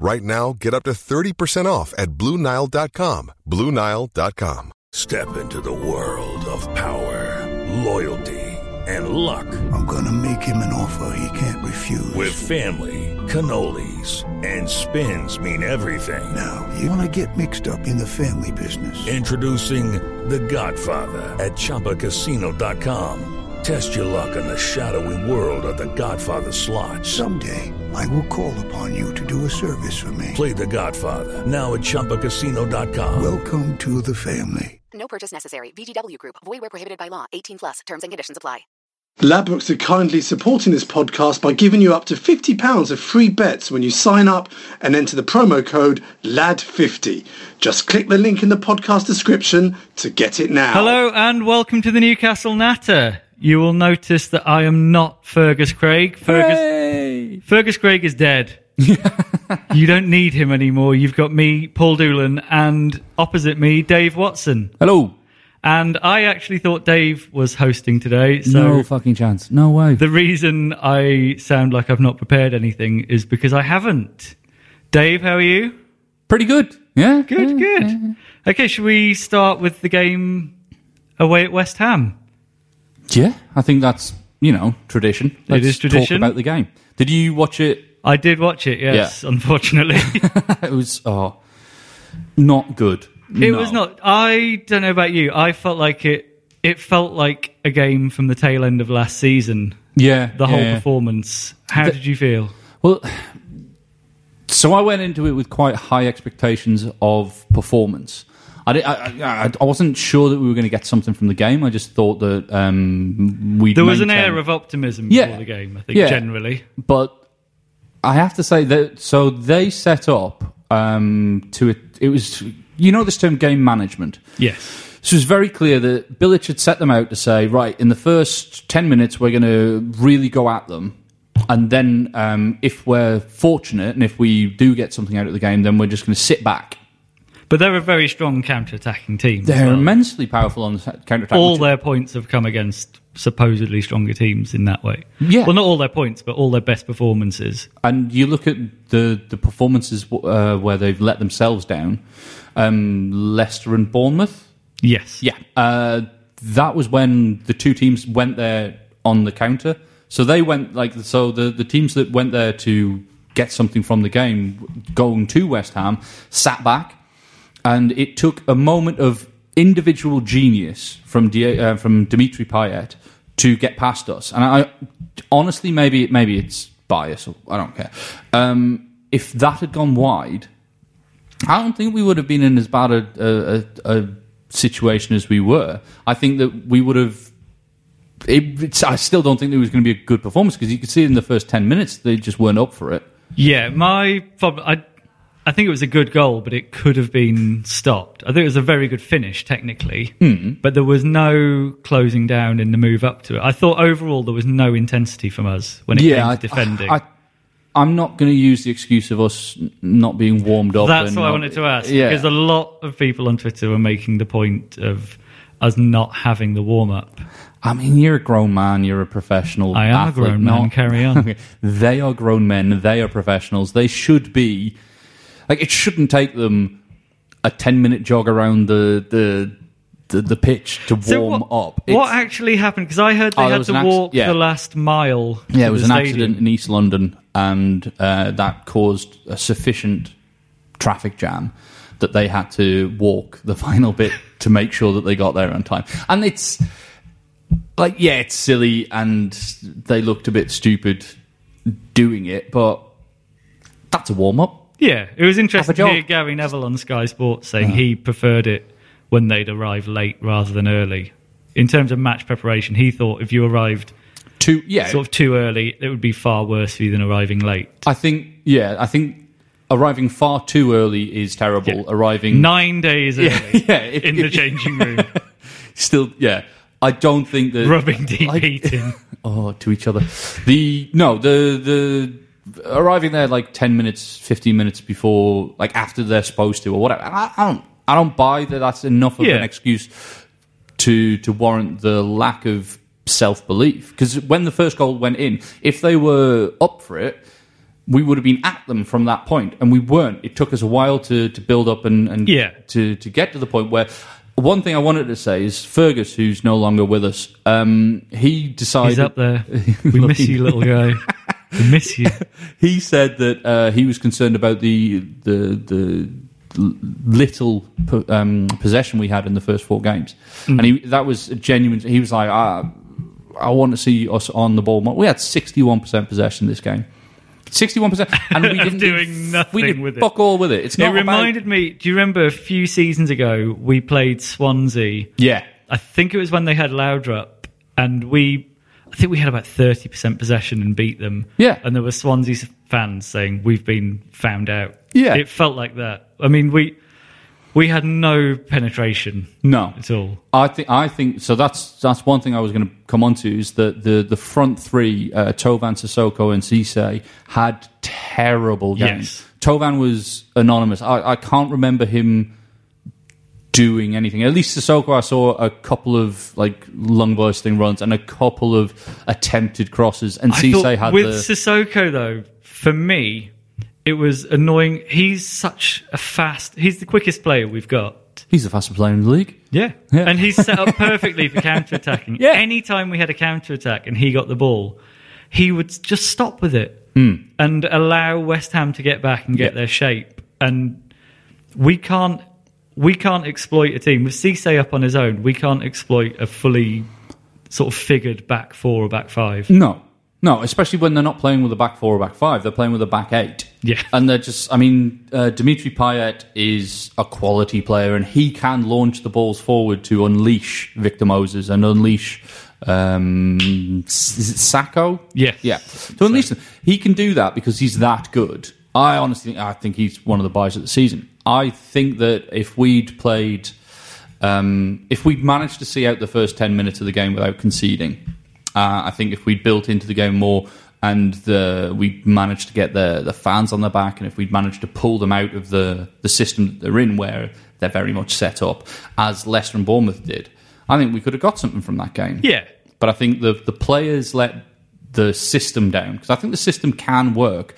Right now, get up to 30% off at BlueNile.com. BlueNile.com. Step into the world of power, loyalty, and luck. I'm gonna make him an offer he can't refuse. With family, cannolis, and spins mean everything. now, you wanna get mixed up in the family business. Introducing The Godfather at ChumbaCasino.com. Test your luck in the shadowy world of The Godfather slot. Someday, I will call upon you to do a service for me. Play The Godfather now at ChumbaCasino.com. Welcome to the family. No purchase necessary. VGW Group. Void where prohibited by law. 18 plus. Terms and conditions apply. Ladbrokes are kindly supporting this podcast by giving you up to £50 of free bets when you sign up and enter the promo code LAD50. Just click the link in the podcast description to get it now. Hello and welcome to the Newcastle Natter. You will notice that I am not Fergus Craig. Fergus, Fergus Craig is dead. you don't need him anymore. You've got me, Paul Doolan, and opposite me, Dave Watson. Hello. And I actually thought Dave was hosting today. So no fucking chance. No way. the reason I sound like I've not prepared anything is because I haven't. Dave, how are you? Pretty good. Yeah. Good, yeah, good. yeah. Okay, should we start with the game away at West Ham? Yeah, I think that's you know tradition. Let's is tradition. Talk about the game. Did you watch it? I did watch it, yes, unfortunately. it was oh, not good. It No. was not. I don't know about you. I felt like it. It felt like a game from the tail end of last season. Yeah, The whole yeah. performance. How did you feel? Well, so I went into it with quite high expectations of performance. I, I, I, I wasn't sure that we were going to get something from the game. I just thought that um, we. There was an air of optimism Yeah. before the game. I think Yeah. generally. but I have to say that so they set up um, to it. It was you know this term game management. Yes. So it was very clear that Bilic had set them out to say, right, in the first 10 minutes, we're going to really go at them. And then, um, if we're fortunate and if we do get something out of the game, then we're just going to sit back. But they're a very strong counter-attacking team. They're well. immensely powerful on the counter attack. all their points have come against supposedly stronger teams in that way. Yeah. Well, not all their points, but all their best performances. and you look at the, the performances uh, where they've let themselves down um, Leicester and Bournemouth. Yes. Yeah, uh, that was when the two teams went there on the counter. So they went like so the the teams that went there to get something from the game, going to West Ham, sat back, and it took a moment of individual genius from uh, from Dimitri Payet to get past us. And I honestly, maybe maybe it's bias. Or, I don't care. Um, if that had gone wide, I don't think we would have been in as bad a, a, a, situation as we were. I think that we would have. It, I still don't think there was going to be a good performance because you could see in the first ten minutes they just weren't up for it. Yeah, my problem. I, I think it was a good goal, but it could have been stopped. I think it was a very good finish technically, Hmm. but there was no closing down in the move up to it. I thought overall there was no intensity from us when it came I, to defending. I, I'm not going to use the excuse of us not being warmed up. That's what I wanted to ask. Yeah, Because a lot of people on Twitter were making the point of us not having the warm up. I mean, you're a grown man. You're a professional. I am a athlete, grown man, not- carry on. They are grown men. They are professionals. They should be like it shouldn't take them a ten minute jog around the the the, the pitch to So warm what, up. What actually happened? Because I heard they Oh, had to walk yeah. the last mile. Yeah, it was an stadium. accident in East London, and uh, that caused a sufficient traffic jam that they had to walk the final bit to make sure that they got there on time. And it's like yeah, it's silly and they looked a bit stupid doing it, but that's a warm up. Yeah, it was interesting to hear Gary Neville on Sky Sports saying ah. he preferred it when they'd arrive late rather than early. In terms of match preparation, he thought if you arrived Too yeah, sort of too early, it would be far worse for you than arriving late. I think yeah, I think arriving far too early is terrible. Yeah. Arriving Nine days early yeah, if- in the changing room, still yeah. I don't think that rubbing deep like- heat in. oh to each other. The no the the arriving there like ten minutes, fifteen minutes before, like after they're supposed to or whatever. I, I don't I don't buy that. That's enough of Yeah. an excuse to to warrant the lack of self belief. Because when the first goal went in, if they were up for it. We would have been at them from that point, and we weren't. It took us a while to, to build up and, and Yeah. to, to get to the point where one thing I wanted to say is Fergus, who's no longer with us, um, he decided He's up there. We miss you, little guy. We miss you. he said that uh, he was concerned about the the the little um, possession we had in the first four games, and he that was a genuine. He was like, ah, I want to see us on the ball. We had sixty one percent possession this game. Sixty-one percent, and we didn't doing do, nothing We did with it. fuck all with it. It's It not reminded me. Do you remember a few seasons ago we played Swansea? Yeah, I think it was when they had Laudrup, and we, I think we had about thirty percent possession and beat them. Yeah. and there were Swansea fans saying we've been found out. Yeah. it felt like that. I mean, we we had no penetration no, at all. I think I think so. That's that's one thing I was going to come on to is that the the front three, uh, Thauvin, Sissoko, and Cisse had terrible games. Yes. Thauvin was anonymous. I, I can't remember him doing anything. At least Sissoko, I saw a couple of like lung bursting runs and a couple of attempted crosses, and Cisse had with the Sissoko though, for me, it was annoying. He's such a fast. He's the quickest player we've got. he's the fastest player in the league. Yeah. Yeah. And he's set up perfectly for counter attacking. Yeah. Anytime we had a counter attack and he got the ball, he would just stop with it Hmm. and allow West Ham to get back and get Yeah. their shape. And we can't we can't exploit a team with Cisse up on his own. We can't exploit a fully sort of figured back four or back five. No, no, especially when they're not playing with a back four or back five. They're playing with a back eight. Yeah. And they're just, I mean, uh, Dimitri Payet is a quality player and he can launch the balls forward to unleash Victor Moses and unleash. Um, is it Sakho? Yes. Yeah. To unleash them. He can do that because he's that good. I honestly think, I think he's one of the buys of the season. I think that if we'd played, um, if we'd managed to see out the first 10 minutes of the game without conceding, uh, I think if we'd built into the game more and the, we managed to get the, the fans on their back and if we'd managed to pull them out of the, the system that they're in where they're very much set up, as Leicester and Bournemouth did, I think we could have got something from that game. Yeah. But I think the, the players let the system down because I think the system can work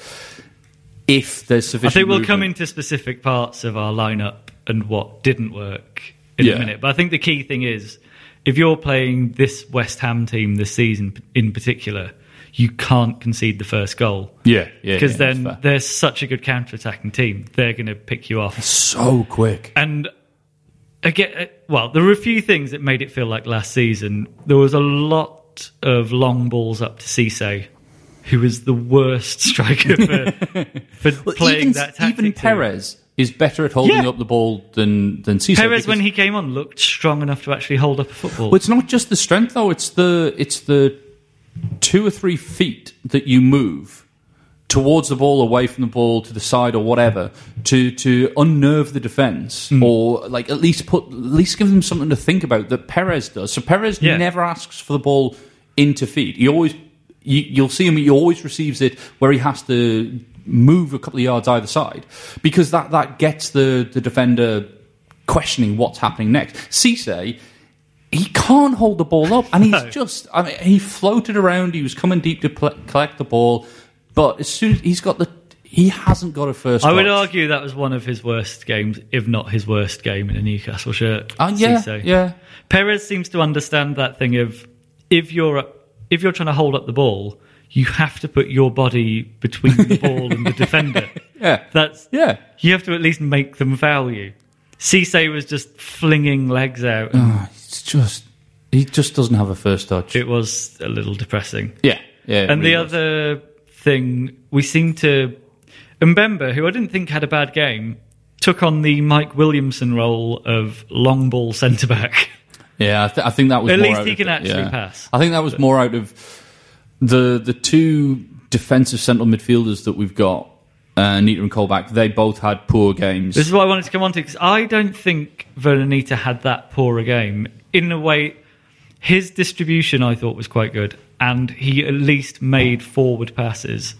if there's sufficient. I think we'll come into specific parts of our lineup and what didn't work in Yeah. a minute. But I think the key thing is if you're playing this West Ham team this season in particular, you can't concede the first goal. Yeah, yeah, Because yeah, then they're such a good counter attacking team. They're going to pick you off. so quick. And again, uh, well, there were a few things that made it feel like last season. There was a lot of long balls up to Cisse, who was the worst striker for, for playing even, that tactic. even. Perez is better at holding Yeah. up the ball than than Cisse. Perez, when he came on, looked strong enough to actually hold up a football. Well, it's not just the strength though. It's the it's the two or three feet that you move towards the ball, away from the ball, to the side or whatever, to to unnerve the defense Hmm. or like at least put at least give them something to think about that Perez does. So Perez Yeah. never asks for the ball into feet. He always you, you'll see him. He always receives it where he has to move a couple of yards either side because that that gets the the defender questioning what's happening next. Cisse he can't hold the ball up, and he's No. just. I mean, he floated around. He was coming deep to pl- collect the ball, but as soon as he's got the, he hasn't got a first. I would argue that was one of his worst games, if not his worst game in a Newcastle shirt. Uh, yeah, Cisse. yeah, Perez seems to understand that thing of if you're up, if you're trying to hold up the ball, you have to put your body between the ball and the defender. yeah, That's yeah. you have to at least make them foul you. Cisse was just flinging legs out. Oh, ah, it's just He just doesn't have a first touch. It was a little depressing. yeah, yeah. and the was. other thing, we seem to. Mbemba, who I didn't think had a bad game, took on the Mike Williamson role of long ball centre back. Yeah, I, th- I think that was At more least out he of can actually yeah. pass. I think that was more out of the the two defensive central midfielders that we've got, uh, Nita and Colback. They both had poor games. This is what I wanted to come on to because I don't think Vurnon Anita had that poor a game. In a way, his distribution I thought was quite good, and he at least made forward passes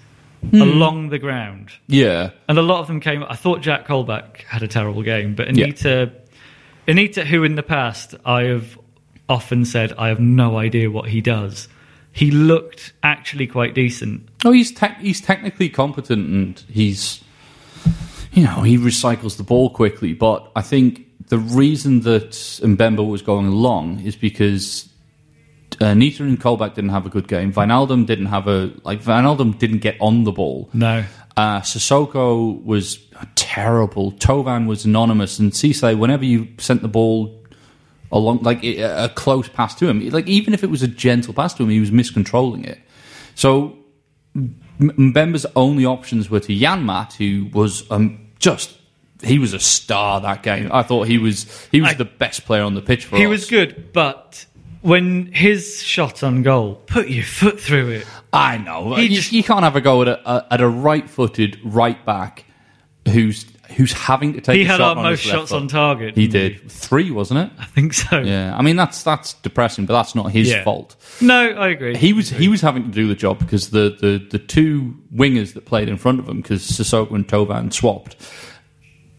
Hmm. along the ground. yeah, And a lot of them came. I thought Jack Colback had a terrible game, but Anita, Anita, who in the past I have often said I have no idea what he does. He looked actually quite decent. Oh, he's tec- he's technically competent and he's you know he recycles the ball quickly. But I think the reason that Mbemba was going along is because uh, Nita and Colback didn't have a good game. Wijnaldum didn't have a like Wijnaldum didn't get on the ball. No, Uh, Sissoko was terrible. Thauvin was anonymous, and Cisse, whenever you sent the ball along, like a close pass to him, like even if it was a gentle pass to him, he was miscontrolling it. So Mbemba's only options were to Janmaat, who was um, just he was a star that game. I thought he was he was I- the best player on the pitch for he us. was good, but when his shot on goal, put your foot through it. I know. You, just- you can't have a go at a, a, at a right-footed right back who's who's having to take. He had our most shots foot. on target. He did three, wasn't it? I think so. Yeah. I mean that's that's depressing, but that's not his Yeah. fault. No, I agree. He was he was having to do the job because the, the, the two wingers that played in front of him, because Sissoko and Thauvin swapped,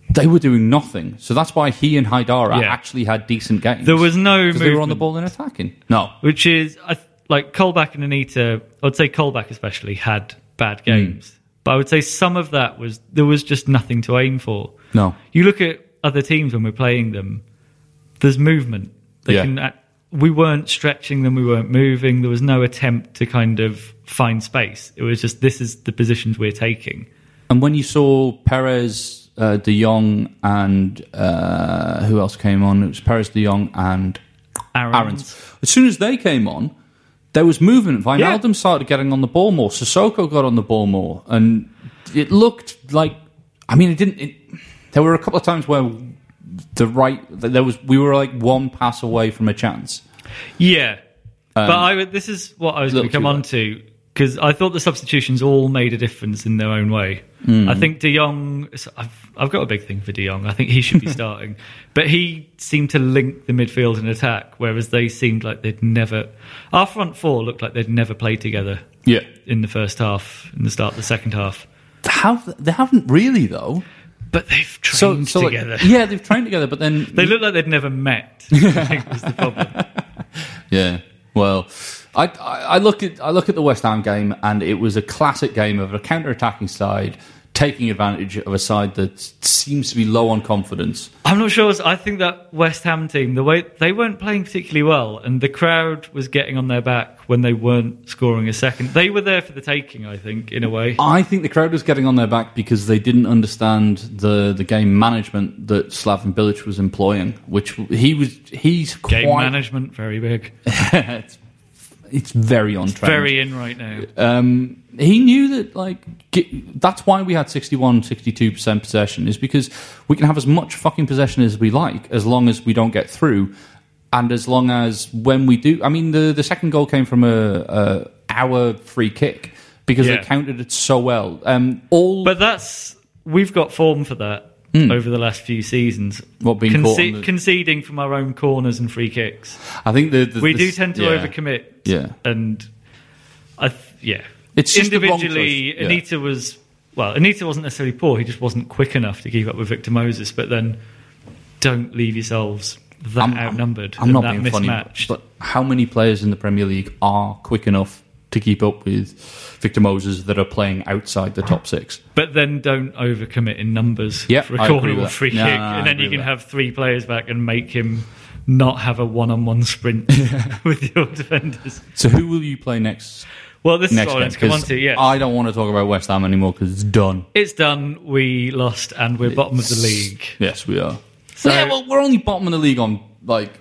they were doing nothing. So that's why he and Haidara Yeah. actually had decent games. There was no because they were on the ball and attacking. No, which is like Colback and Anita. I'd say Colback especially had bad hmm. games, but I would say some of that was there was just nothing to aim for. no. You look at other teams when we're playing them. There's movement. They Yeah. can. act- We weren't stretching them. We weren't moving. There was no attempt to kind of find space. It was just this is the positions we're taking. And when you saw Perez, uh, De Jong, and uh, who else came on? It was Perez, De Jong, and Aarons. Aarons. As soon as they came on, there was movement. Yeah. Wijnaldum started getting on the ball more. Sissoko got on the ball more, and it looked like. I mean, it didn't. It, there were a couple of times where the right there was we were like one pass away from a chance. Yeah, but I this is what I was going Um, to come on to because I thought the substitutions all made a difference in their own way. Hmm. I think De Jong. I've I've got a big thing for De Jong. I think he should be starting, but he seemed to link the midfield and attack, whereas they seemed like they'd never. Our front four looked like they'd never played together Yeah, in the first half, in the start of the second half. have they haven't really though. But they've trained so like- together. yeah, they've trained together, but then They look like they'd never met. I think was the problem. Yeah. Well, I, I look at I look at the West Ham game, and it was a classic game of a counter-attacking side taking advantage of a side that seems to be low on confidence. I'm not sure. I think that West Ham team, the way they weren't playing particularly well, and the crowd was getting on their back when they weren't scoring a second. They were there for the taking, I think, in a way. I think the crowd was getting on their back because they didn't understand the, the game management that Slaven Bilic was employing, which he was he's Game quite management, very big, it's, it's very on trend. very in right now. um, he knew that like ge- that's why we had 61 62% possession is because we can have as much fucking possession as we like as long as we don't get through and as long as when we do i mean the the second goal came from a, a our free kick because Yeah. they counted it so well um all But that's we've got form for that Hmm. over the last few seasons. What, being caught the- conceding from our own corners and free kicks. i think the, the We do tend to yeah. overcommit. Yeah. and I th- yeah, It's just the wrong individually. yeah. Anita was well. Anita wasn't necessarily poor. He just wasn't quick enough to keep up with Victor Moses. But then, don't leave yourselves that outnumbered I'm and not that being funny, mismatched. but how many players in the Premier League are quick enough to keep up with Victor Moses that are playing outside the top six? But then don't overcommit in numbers Yeah, for a corner or free No, kick, no, I and then you can have three players back and make him not have a one-on-one sprint with your defenders. So who will you play next? Well, this is Next what I to come on to. Yeah, I don't want to talk about West Ham anymore because it's done. it's done. We lost, and we're bottom of the league. Yes, we are. So- yeah, well, we're only bottom of the league on like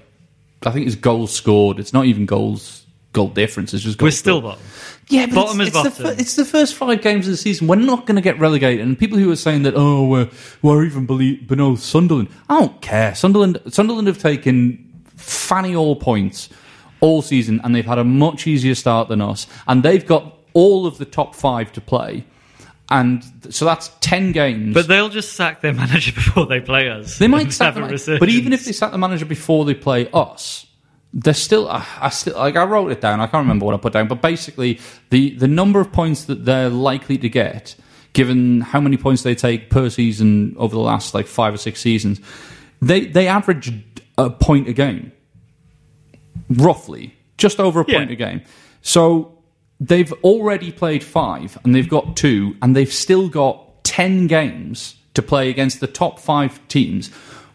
I think it's goals scored. It's not even goals goal difference. It's just goals We're still scored. bottom. Yeah, but Bottom it's, is it's The, bottom. fir- it's the first five games of the season. We're not going to get relegated. And people who are saying that, oh, we're, we're even below, below Sunderland. I don't care. Sunderland, Sunderland have taken fanny all points all season, and they've had a much easier start than us. And they've got all of the top five to play. And so that's 10 games. But they'll just sack their manager before they play us. They might sack have the a man- but even if they sack the manager before they play us, they're still. I, I still like. I wrote it down. I can't remember what I put down, but basically, the the number of points that they're likely to get, given how many points they take per season over the last like five or six seasons, they they average a point a game, roughly, just over a point a game. So they've already played five, and they've got two, and they've still got ten games to play against the top five teams,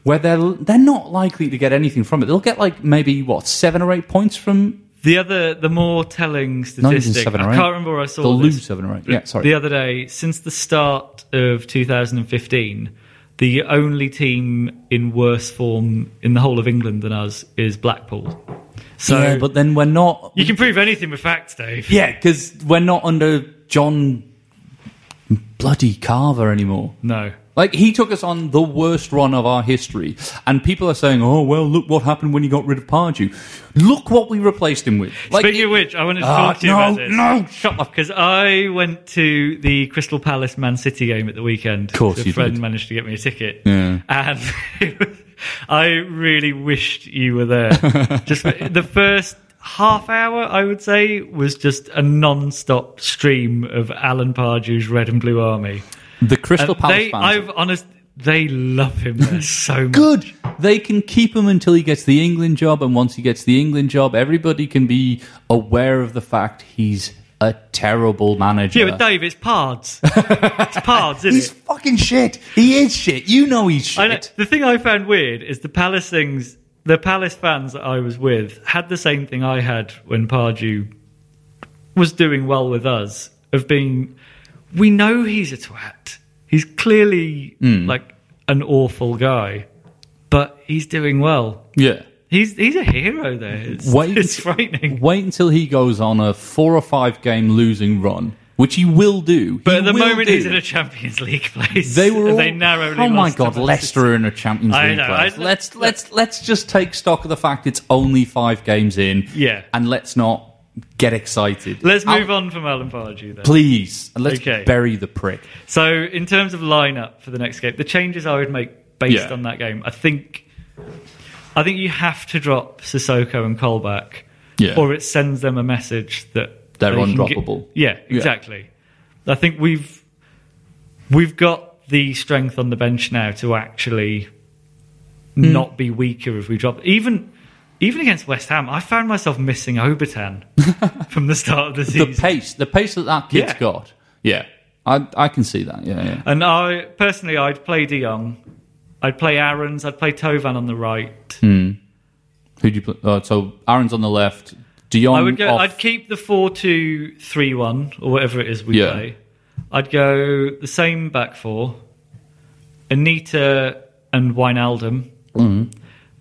where they're they're not likely to get anything from it. They'll get like maybe what seven or eight points from. the other, the more telling statistic, seven or eight. I can't remember where I saw They'll this. lose seven or eight. Yeah, sorry. The other day, since the start of 2015, the only team in worse form in the whole of England than us is Blackpool. So yeah, but then we're not. you can prove anything with facts, Dave. Yeah, because we're not under John bloody Carver anymore. No. Like he took us on the worst run of our history, and people are saying, "Oh well, look what happened when you got rid of Pardew. Look what we replaced him with." Like, Speaking it- of which, I wanted to Ah, talk to you no, about this. no, shut up. Because I went to the Crystal Palace Man City game at the weekend. Of course a friend did. managed to get me a ticket. Yeah. And I really wished you were there. just the first half hour, I would say, was just a non-stop stream of Alan Pardew's Red and Blue Army. The Crystal And Palace they, fans. I've honest, they love him there so much. Good. They can keep him until he gets the England job, and once he gets the England job, everybody can be aware of the fact he's a terrible manager. Yeah, but Dave, it's Pards. it's Pards, isn't he's it? fucking shit. He is shit. You know he's shit. Know. The thing I found weird is the Palace things. The Palace fans that I was with had the same thing I had when Pardew was doing well with us. Of being, we know he's a twat. He's clearly Hmm. like an awful guy, but he's doing well. Yeah. He's he's a hero there. It's, Wait, it's frightening. Wait until he goes on a four or five game losing run, which he will do. But He at the moment, do. he's in a Champions League place. They were. All, they narrowly. oh my god, Leicester are in a Champions League place. I- let's let's let's just take stock of the fact it's only five games in. Yeah. and let's not get excited. Let's I'll- move on from Alan Pardew then. please, and let's Okay. bury the prick. So, in terms of lineup for the next game, the changes I would make based Yeah. on that game, I think, I think you have to drop Sissoko and Colback, Yeah. or it sends them a message that They're they undroppable. Get, yeah, Yeah. exactly. I think we've we've got the strength on the bench now to actually Hmm. not be weaker if we drop even. Even against West Ham, I found myself missing Obertan from the start of the season. The pace, the pace that that kid's Yeah. got. Yeah, I I can see that. Yeah, yeah. And I personally, I'd play De Jong, I'd play Aarons, I'd play Thauvin on the right. Who'd you play? Oh, so Aarons on the left. Dion. I would go. off. I'd keep the four-two-three-one or whatever it is we Yeah. play. I'd go the same back four. Anita and Wijnaldum. Mm-hmm.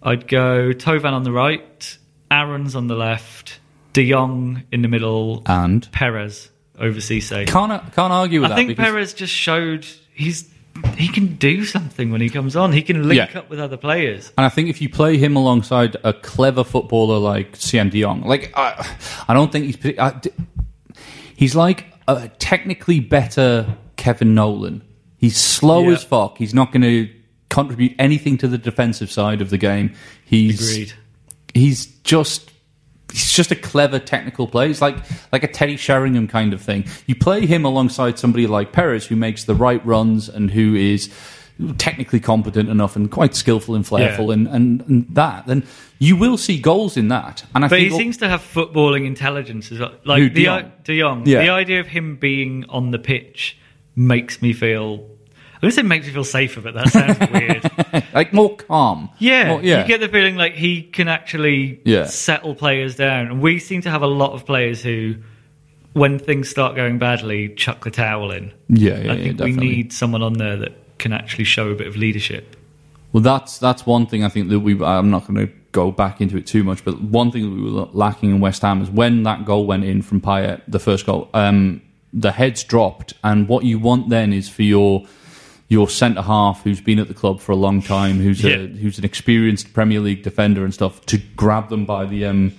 I'd go Thauvin on the right, Aarons on the left, De Jong in the middle, and Perez over Cisse. can't can't argue with I that. I think because Perez just showed he's he can do something when he comes on. He can link Yeah. up with other players. And I think if you play him alongside a clever footballer like Siem De Jong, like I, I don't think he's I, he's like a technically better Kevin Nolan. He's slow Yeah. as fuck. He's not going to contribute anything to the defensive side of the game. He's Agreed. he's just he's just a clever technical player. He's like like a Teddy Sheringham kind of thing. You play him alongside somebody like Perez who makes the right runs and who is technically competent enough and quite skillful and flairful Yeah. and, and, and that, then you will see goals in that. And I But he seems to have footballing intelligence as well. Like Who, De Jong? i- De Jong. Yeah. The idea of him being on the pitch makes me feel. Going to say makes me feel safer, but that sounds weird. like more calm. Yeah, More- yeah. you get the feeling like he can actually Yeah. settle players down. And we seem to have a lot of players who, when things start going badly, chuck the towel in. yeah, yeah, I yeah, think definitely. we need someone on there that can actually show a bit of leadership. Well, that's that's one thing I think that we. I'm not going to go back into it too much, but one thing that we were lacking in West Ham is when that goal went in from Payet, the first goal, um, the heads dropped, and what you want then is for your your centre half who's been at the club for a long time, who's Yeah. a, who's an experienced Premier League defender and stuff, to grab them by the um,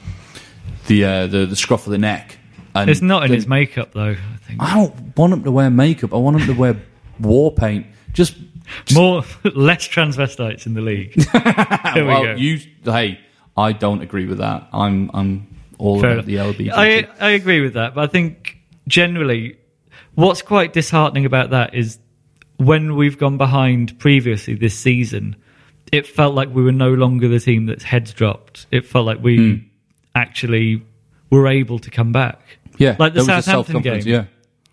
the, uh, the the scruff of the neck. And It's not in his makeup though. I think I don't want him to wear makeup. I want him to wear war paint. Just more less transvestites in the league. There we well, go. you hey, I don't agree with that. I'm I'm all Fair about the enough. LGBT. I, I agree with that, but I think generally, what's quite disheartening about that is when we've gone behind previously this season, it felt like we were no longer the team that's heads dropped. It felt like we Hmm. actually were able to come back. yeah, like the there was a Southampton game, Yeah,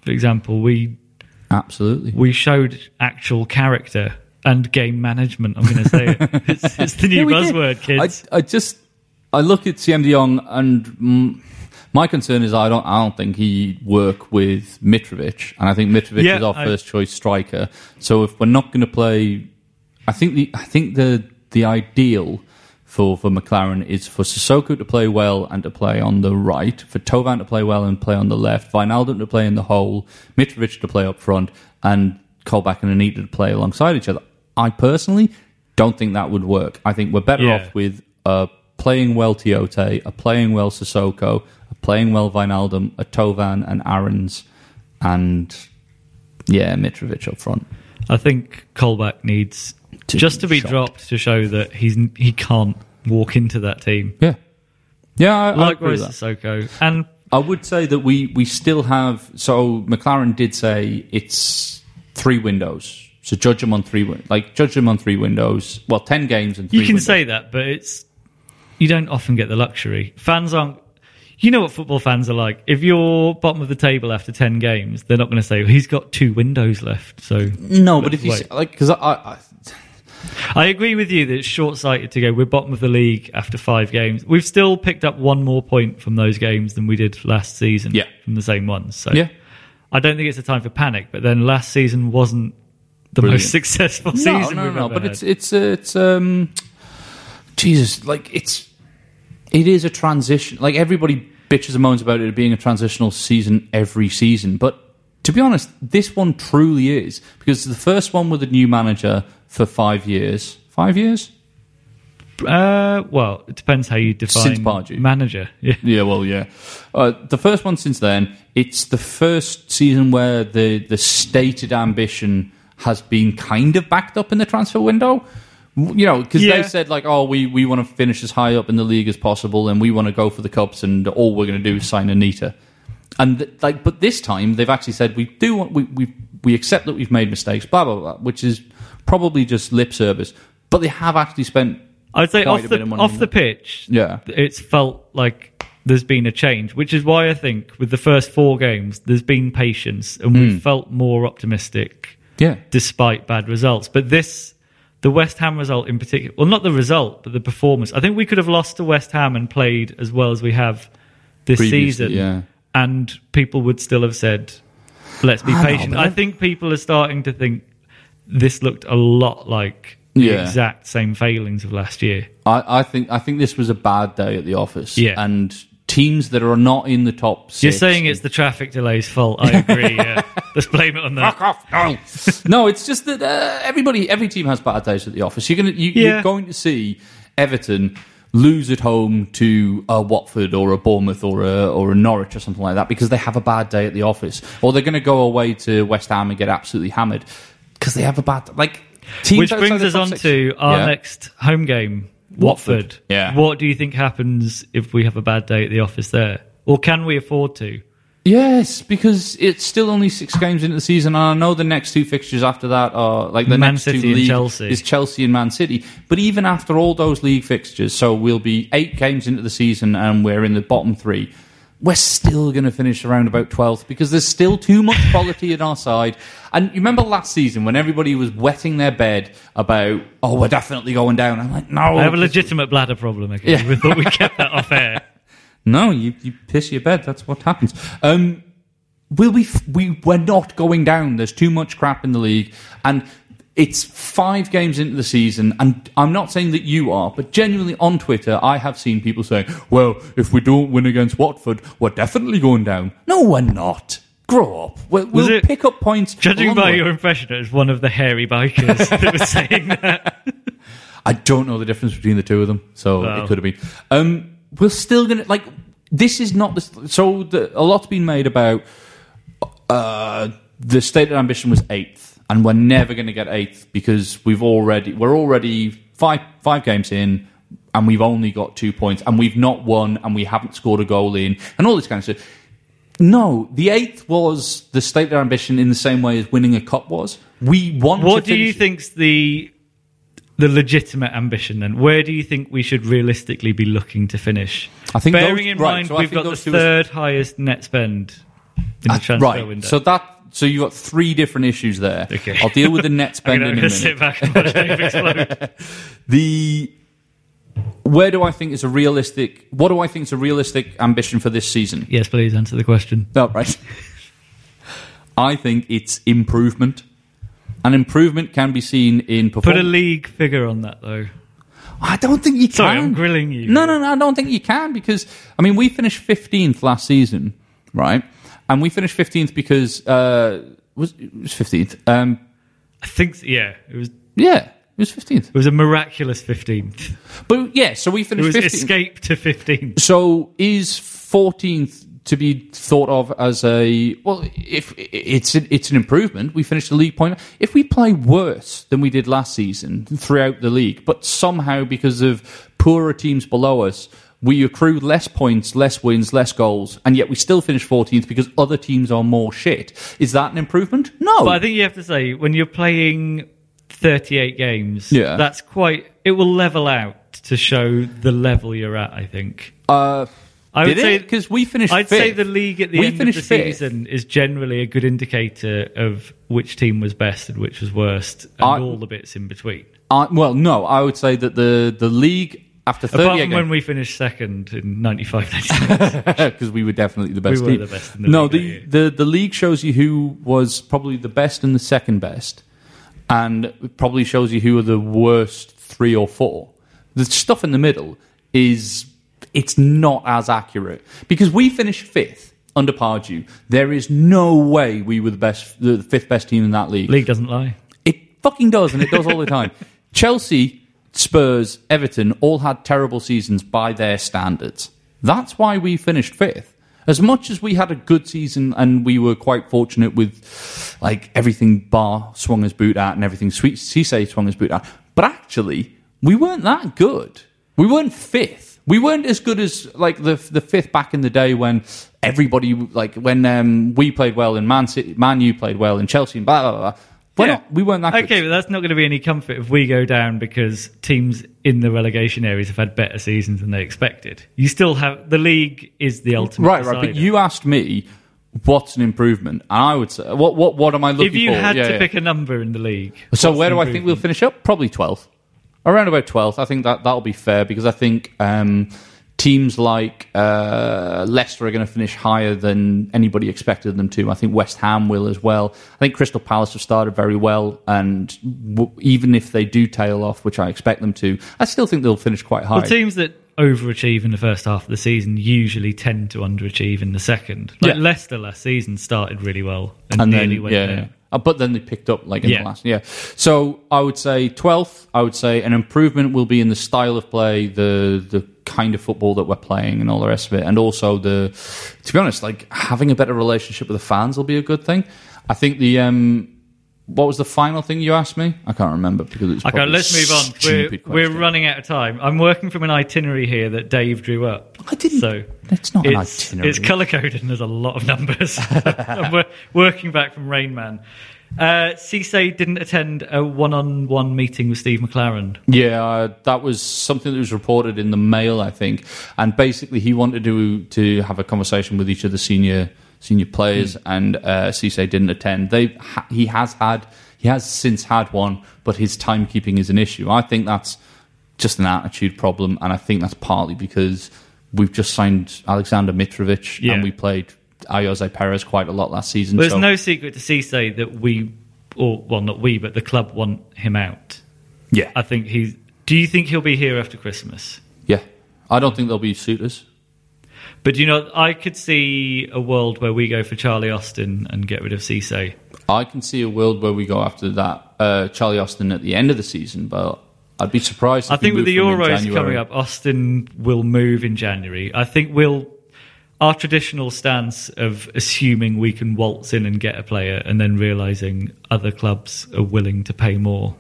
for example. We absolutely. we showed actual character and game management. I'm going to say it. It's, it's the new Yeah, we did. buzzword, kids. I, I just I look at Siem De Jong and mm, my concern is I don't I don't think he work with Mitrovic and I think Mitrovic Yeah, is our I- first choice striker. So if we're not going to play, I think the I think the the ideal. For, for McClaren is for Sissoko to play well and to play on the right, for Thauvin to play well and play on the left, Wijnaldum to play in the hole, Mitrovic to play up front, and Colback and Anita to play alongside each other. I personally don't think that would work. I think we're better Yeah. off with a playing well Tiote, a playing well Sissoko, playing well Wijnaldum, a Thauvin and Aarons, and yeah, Mitrovic up front. I think Colback needs To just to be shot. dropped to show that he's he can't walk into that team. Yeah, yeah. I, I Likewise, that. Sissoko, and I would say that we we still have. So McClaren did say it's three windows. So judge them on three, like judge them on three windows. Well, ten games and three you can windows. say that, but it's you don't often get the luxury. Fans aren't. You know what football fans are like. If you're bottom of the table after ten games, they're not going to say he's got two windows left. So no, but if you Wait. s- like, because I, I, I agree with you that it's short sighted to go. We're bottom of the league after five games. We've still picked up one more point from those games than we did last season. Yeah. from the same ones. So yeah, I don't think it's a time for panic. But then last season wasn't the Brilliant. most successful no, season no, we've no. ever But had. it's it's uh, it's um, Jesus, like it's it is a transition. Like everybody bitches and moans about it being a transitional season every season, but to be honest, this one truly is because the first one with a new manager for five years. Five years? Uh, well, it depends how you define Since manager. Yeah. Yeah, well, yeah. Uh, the first one since then, it's the first season where the the stated ambition has been kind of backed up in the transfer window. You know, because Yeah. they said like, "Oh, we, we want to finish as high up in the league as possible, and we want to go for the cups, and all we're going to do is sign Anita." And th- like, but this time they've actually said we do want we we we accept that we've made mistakes, blah blah blah, which is probably just lip service. But they have actually spent I'd say Quite off a the of money off the pitch, Yeah. it's felt like there's been a change, which is why I think with the first four games, there's been patience, and Hmm. we felt more optimistic yeah despite bad results. But this, the West Ham result in particular, well, not the result, but the performance. I think we could have lost to West Ham and played as well as we have this Previously, season, yeah. and people would still have said, "Let's be I patient." but I I- think people are starting to think this looked a lot like the Yeah. exact same failings of last year. I, I think I think this was a bad day at the office. Yeah. And teams that are not in the top six. You're saying it's the traffic delay's fault. I agree. Yeah. Let's blame it on that. Fuck off! no, no. It's just that uh, everybody, every team has bad days at the office. You're gonna, you, Yeah. you're going to see Everton lose at home to a Watford or a Bournemouth or a or a Norwich or something like that because they have a bad day at the office, or they're going to go away to West Ham and get absolutely hammered because they have a bad like. Teams Which brings us on six- to our Yeah. next home game, Watford. Watford. Yeah. What do you think happens if we have a bad day at the office there? Or can we afford to? Yes, because it's still only six games into the season, and I know the next two fixtures after that are like the Man next City two and league Chelsea. is Chelsea and Man City. But even after all those league fixtures, so we'll be eight games into the season, and we're in the bottom three. We're still going to finish around about 12th because there's still too much quality at our side. And you remember last season when everybody was wetting their bed about, oh, we're definitely going down. I'm like, no. I have a legitimate bladder problem. Okay, Yeah. we thought we kept that off air. No, you, you piss your bed. That's what happens. Um, will we? f- We we're not going down. There's too much crap in the league, and it's five games into the season, and I'm not saying that you are, but genuinely on Twitter, I have seen people saying, well, if we don't win against Watford, we're definitely going down. No, we're not. Grow up. We'll, we'll it- pick up points. Judging by your impression, it was one of the hairy bikers that was saying that. I don't know the difference between the two of them, so Wow. it could have been. Um, we're still gonna like. This is not the so the, a lot's been made about. Uh, the stated ambition was eighth, and we're never going to get eighth because we've already we're already five five games in, and we've only got two points, and we've not won, and we haven't scored a goal in, and all this kind of stuff. No, the eighth was the stated ambition in the same way as winning a cup was. We want. What to do you think's the the legitimate ambition then? Where do you think we should realistically be looking to finish? I think bearing those- in right, mind so we've got the those two is- third highest net spend in the Uh, transfer right. window. So that so you've got three different issues there. Okay. I'll deal with the net I'm in a sit minute. back and watch explode. The where do I think is a realistic? What do I think is a realistic ambition for this season? yes, please answer the question. No, right. I think it's improvement. An improvement can be seen in performance. Put a league figure on that though. I don't think you Sorry, can. I'm grilling you. No, no, no. I don't think you can because I mean we finished fifteenth last season, right? And we finished fifteenth because uh, was it was fifteenth. Um, I think yeah, it was yeah, it was fifteenth. it was a miraculous 15th. But yeah, so we finished It was 15th. escape to 15th. So is 14th to be thought of as a well? If it's it's an improvement, we finished the league point. If we play worse than we did last season throughout the league, but somehow because of poorer teams below us. We accrue less points, less wins, less goals, and yet we still finish 14th because other teams are more shit. Is that an improvement? No. But I think you have to say when you're playing 38 games, Yeah. that's quite. It will level out to show the level you're at. I think. uh, I would say? Because we finished I'd fifth. say the league at the We end of the fifth. season is generally a good indicator of which team was best and which was worst, and I- all the bits in between. Uh, well, no, I would say that the, the league after 38 Apart from games, when we finished second in 95 because we were definitely the best were team. the best in the no, league the, that the the league shows you who was probably the best and the second best, and it probably shows you who are the worst three or four. The stuff in the middle is it's not as accurate because we finished fifth under Pardew. There is no way we were the best, the fifth best team in that league. league doesn't lie. It fucking does, and it does all the time. Chelsea, Spurs, Everton all had terrible seasons by their standards. That's why we finished fifth. As much as we had a good season and we were quite fortunate with like everything Ba swung his boot at and everything Sweet Cisse swung his boot at, but actually we weren't that good. We weren't fifth. We weren't as good as like the the fifth back in the day when everybody like when um, we played well and Man City, Man U played well and Chelsea and blah blah blah. We're Yeah. not, we weren't that Okay, good. but that's not going to be any comfort if we go down because teams in the relegation areas have had better seasons than they expected. You still have the league is the ultimate. Right, right. But you asked me what's an improvement, and I would say what what what am I looking for? if you for? had Yeah, to yeah. pick a number in the league, So where do I think we'll finish up? Probably twelfth, around about twelfth. I think that that'll be fair because I think um, teams like uh, Leicester are going to finish higher than anybody expected them to. I think West Ham will as well. I think Crystal Palace have started very well, and w- even if they do tail off, which I expect them to, I still think they'll finish quite high. Well, teams that overachieve in the first half of the season usually tend to underachieve in the second. Like Yeah. Leicester last season started really well and, and nearly then went yeah, down. yeah. Uh, but then they picked up like in Yeah. the last yeah. So I would say twelfth. I would say an improvement will be in the style of play, the the kind of football that we're playing, and all the rest of it, and also the. To be honest, like having a better relationship with the fans will be a good thing. I think the. um what was the final thing you asked me? I can't remember because it's Okay, let's move on. We're, we're running out of time. I'm working from an itinerary here that Dave drew up. I didn't- So It's not an itinerary. It's color coded and there's a lot of numbers. Wor- working back from Rain Man. Uh, Cisse didn't attend a one-on-one meeting with Steve McClaren. Yeah, uh, that was something that was reported in the Mail, I think. And basically, he wanted to to have a conversation with each of the senior senior players, and uh, Cisse didn't attend. They ha- he has had he has since had one, but his timekeeping is an issue. I think that's just an attitude problem, and I think that's partly because we've just signed Alexander Mitrovic, Yeah. and we played Ayoze Perez quite a lot last season. There's so- no secret to Cisse that we or well, not we, but the club want him out. Yeah, I think he's. Do you think he'll be here after Christmas? yeah. I don't think there'll be suitors. But you know, I could see a world where we go for Charlie Austin and get rid of Cisse. I can see a world where we go after that uh, Charlie Austin at the end of the season, but I'd be surprised. If I think with the moved from him in Euros coming up, Austin will move in January. I think we'll our traditional stance of assuming we can waltz in and get a player, and then realizing other clubs are willing to pay more.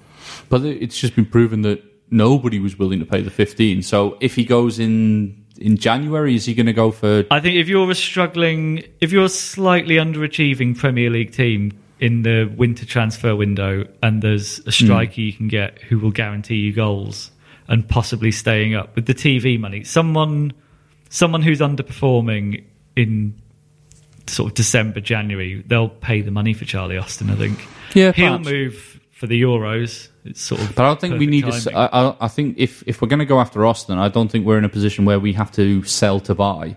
But it's just been proven that nobody was willing to pay the 15. So if he goes in in January, is he going to go for? I think if you're a struggling, if you're a slightly underachieving Premier League team in the winter transfer window, and there's a hmm. striker you can get who will guarantee you goals and possibly staying up with the TV money, someone, someone who's underperforming in sort of December, January, they'll pay the money for Charlie Austin. I think. Yeah, he'll perhaps. move for the Euros. It's sort of. But I don't think we need to. I, think if if we're going to go after Austin, I don't think we're in a position where we have to sell to buy,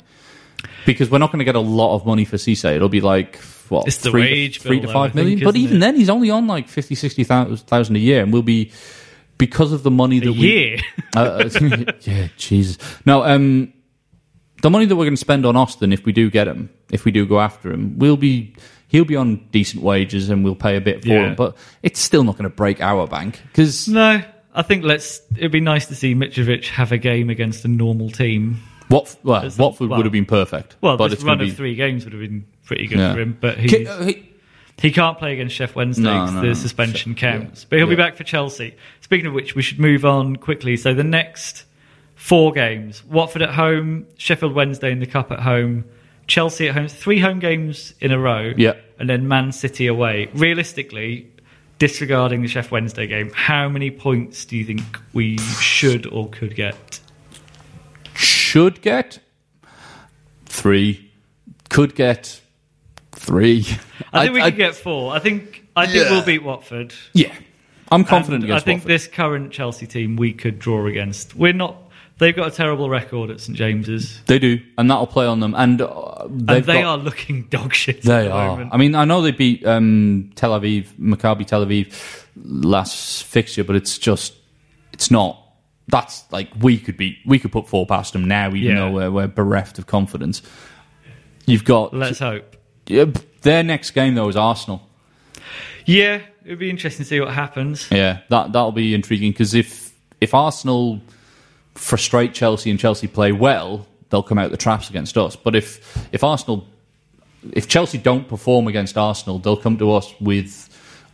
because we're not going to get a lot of money for Cisse. It'll be like what It's the three, wage three bill, to though, five million. think, but even it? then, he's only on like 50, 60,000 a year, and we'll be because of the money that a we year. uh, uh, yeah, Jesus. No, um, the money that we're going to spend on Austin, if we do get him, if we do go after him, we'll be he'll be on decent wages and we'll pay a bit for Yeah. him. But it's still not going to break our bank because no, I think let's. It'd be nice to see Mitrovic have a game against a normal team. what well, Watford well- would have been perfect. Well, but this run of be. three games would have been pretty good Yeah. for him, but he uh, he- he can't play against Sheff Wednesday because no, the no. suspension Sheff- counts. yeah. But he'll be back for Chelsea. Speaking of which, we should move on quickly. So the next four games: Watford at home, Sheffield Wednesday in the cup at home, Chelsea at home. Three home games in a row. Yeah. and then Man City away. Realistically. Disregarding the Sheff Wednesday game, how many points do you think we should or could get? should get three, could get three. I think we could get four. I think I think we'll beat Watford. Yeah, I'm confident And I think Watford. this current Chelsea team we could draw against. We're not. They've got a terrible record at St James's, They do, and that'll play on them. And uh, and they've got- are looking dog shit. at They the are. moment. I mean, I know they beat um, Tel Aviv, Maccabi Tel Aviv last fixture, but it's just, it's not. That's like we could be we could put four past them now, even Yeah. though we're, we're bereft of confidence. You've got Let's hope. Yeah, their next game though is Arsenal. Yeah, it'd be interesting to see what happens. Yeah, that that'll be intriguing because if if Arsenal frustrate Chelsea and Chelsea play well, they'll come out the traps against us. But if if Arsenal if Chelsea don't perform against Arsenal, they'll come to us with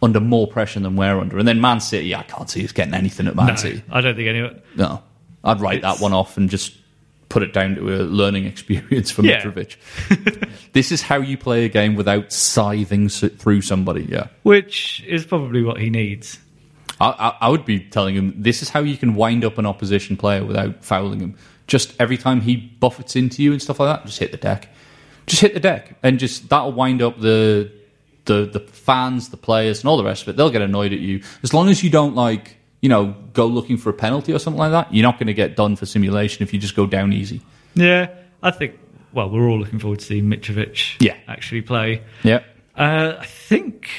under more pressure than we're under. And then Man City, I can't see us getting anything at Man No, City. I don't think anyone. No, I'd write It's- that one off and just put it down to a learning experience for Yeah. Mitrovic. this is how you play a game without scything through somebody. Yeah. Which is probably what he needs. I, I, I would be telling him this is how you can wind up an opposition player without fouling him. Just every time he buffets into you and stuff like that, just hit the deck. Just hit the deck, and just that'll wind up the the the fans, the players, and all the rest of it. They'll get annoyed at you as long as you don't like you know go looking for a penalty or something like that. You're not going to get done for simulation if you just go down easy. Yeah, I think. Well, we're all looking forward to seeing Mitrovic Yeah. actually play. Yeah. Uh, I think.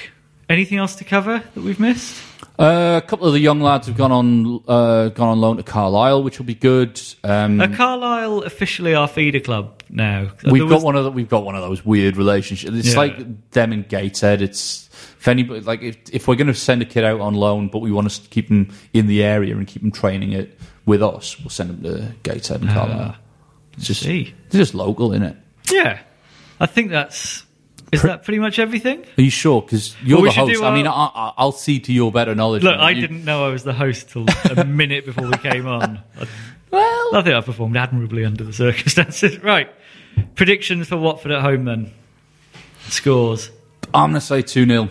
Anything else to cover that we've missed? Uh, a couple of the young lads have gone on uh, gone on loan to Carlisle, which will be good. Um, Are Carlisle officially our feeder club now? We've There got was- one of the, we've got one of those weird relationships. It's Yeah. like them and Gateshead. It's if anybody like if if we're going to send a kid out on loan, but we want to keep him in the area and keep him training it with us, we'll send him to Gateshead and Carlisle. It's just Ah, see. it's just local, isn't it? Yeah, I think that's. Is that pretty much everything? Are you sure? Because you're Well, the host. do I mean, I, our- I, I'll see to your better knowledge. Look, I you. didn't know I was the host till a minute before we came on. I, well, I think I performed admirably under the circumstances. Right, predictions for Watford at home then. Scores. I'm going to say two 0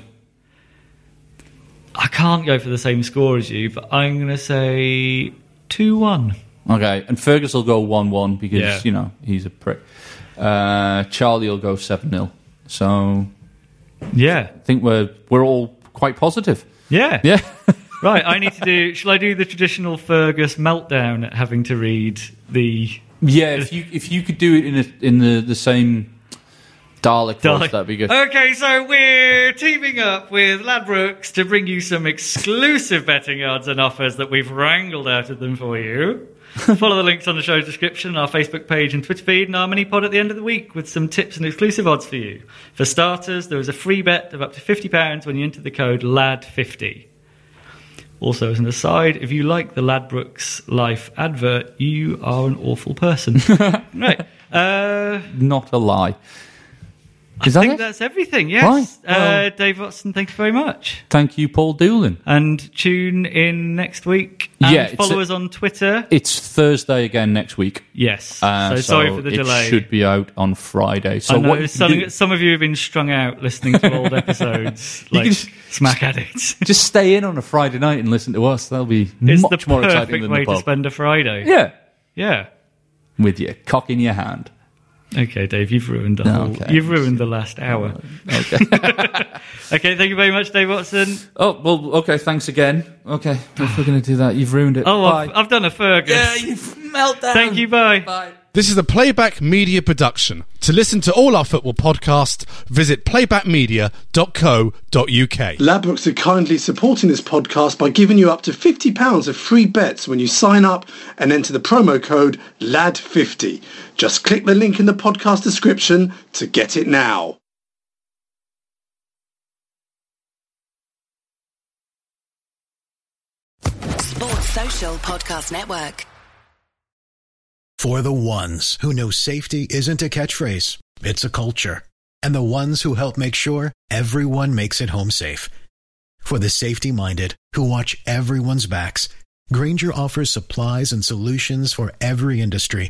I can't go for the same score as you, but I'm going to say two one. Okay, and Fergus will go one one because Yeah. you know he's a prick. Uh, Charlie will go seven 0 So Yeah, I think we're we're all quite positive. yeah, Yeah. Right, I need to do. Shall I do the traditional Fergus meltdown at having to read the? Yeah, if you if you could do it in a, in the, the same Dalek, voice, Dalek. that'd be good. Okay, so we're teaming up with Ladbrokes to bring you some exclusive betting odds and offers that we've wrangled out of them for you. Follow the links on the show's description, our Facebook page and Twitter feed, and our mini pod at the end of the week with some tips and exclusive odds for you. For starters, there is a free bet of up to £50 when you enter the code LAD50. Also, as an aside, if you like the Ladbrokes Life advert, you are an awful person. right. Uh, Not a lie. Is I think it? that's everything. Yes. Right. Uh, Well- Dave Watson, thank you very much. Thank you, Paul Doolan. And tune in next week. And Yeah, follow us on Twitter. It's Thursday again next week. Yes. Uh, so, sorry for the it delay. should be out on Friday. So I know what some, do- some of you have been strung out listening to old episodes, like just- smack addicts. just stay in on a Friday night and listen to us. That'll be It's much more exciting than way the to pub. spend a Friday. Yeah, Yeah. with your cock in your hand. Okay, Dave, you've ruined the No, whole. okay. You've ruined the last oh, hour. Okay. Okay, thank you very much, Dave Watson. oh well. Okay. Thanks again. Okay. If we're going to do that, you've ruined it. Oh, Bye. I've, I've done a Fergus. yeah, you've meltdown. Thank you. Bye. Bye. This is a Playback Media production. To listen to all our football podcasts, visit playbackmedia.co.uk. Ladbrokes are kindly supporting this podcast by giving you up to £50 of free bets when you sign up and enter the promo code LAD50. Just click the link in the podcast description to get it now. Sports Social Podcast Network. For the ones who know safety isn't a catchphrase, it's a culture. And the ones who help make sure everyone makes it home safe. For the safety minded who watch everyone's backs, Grainger offers supplies and solutions for every industry,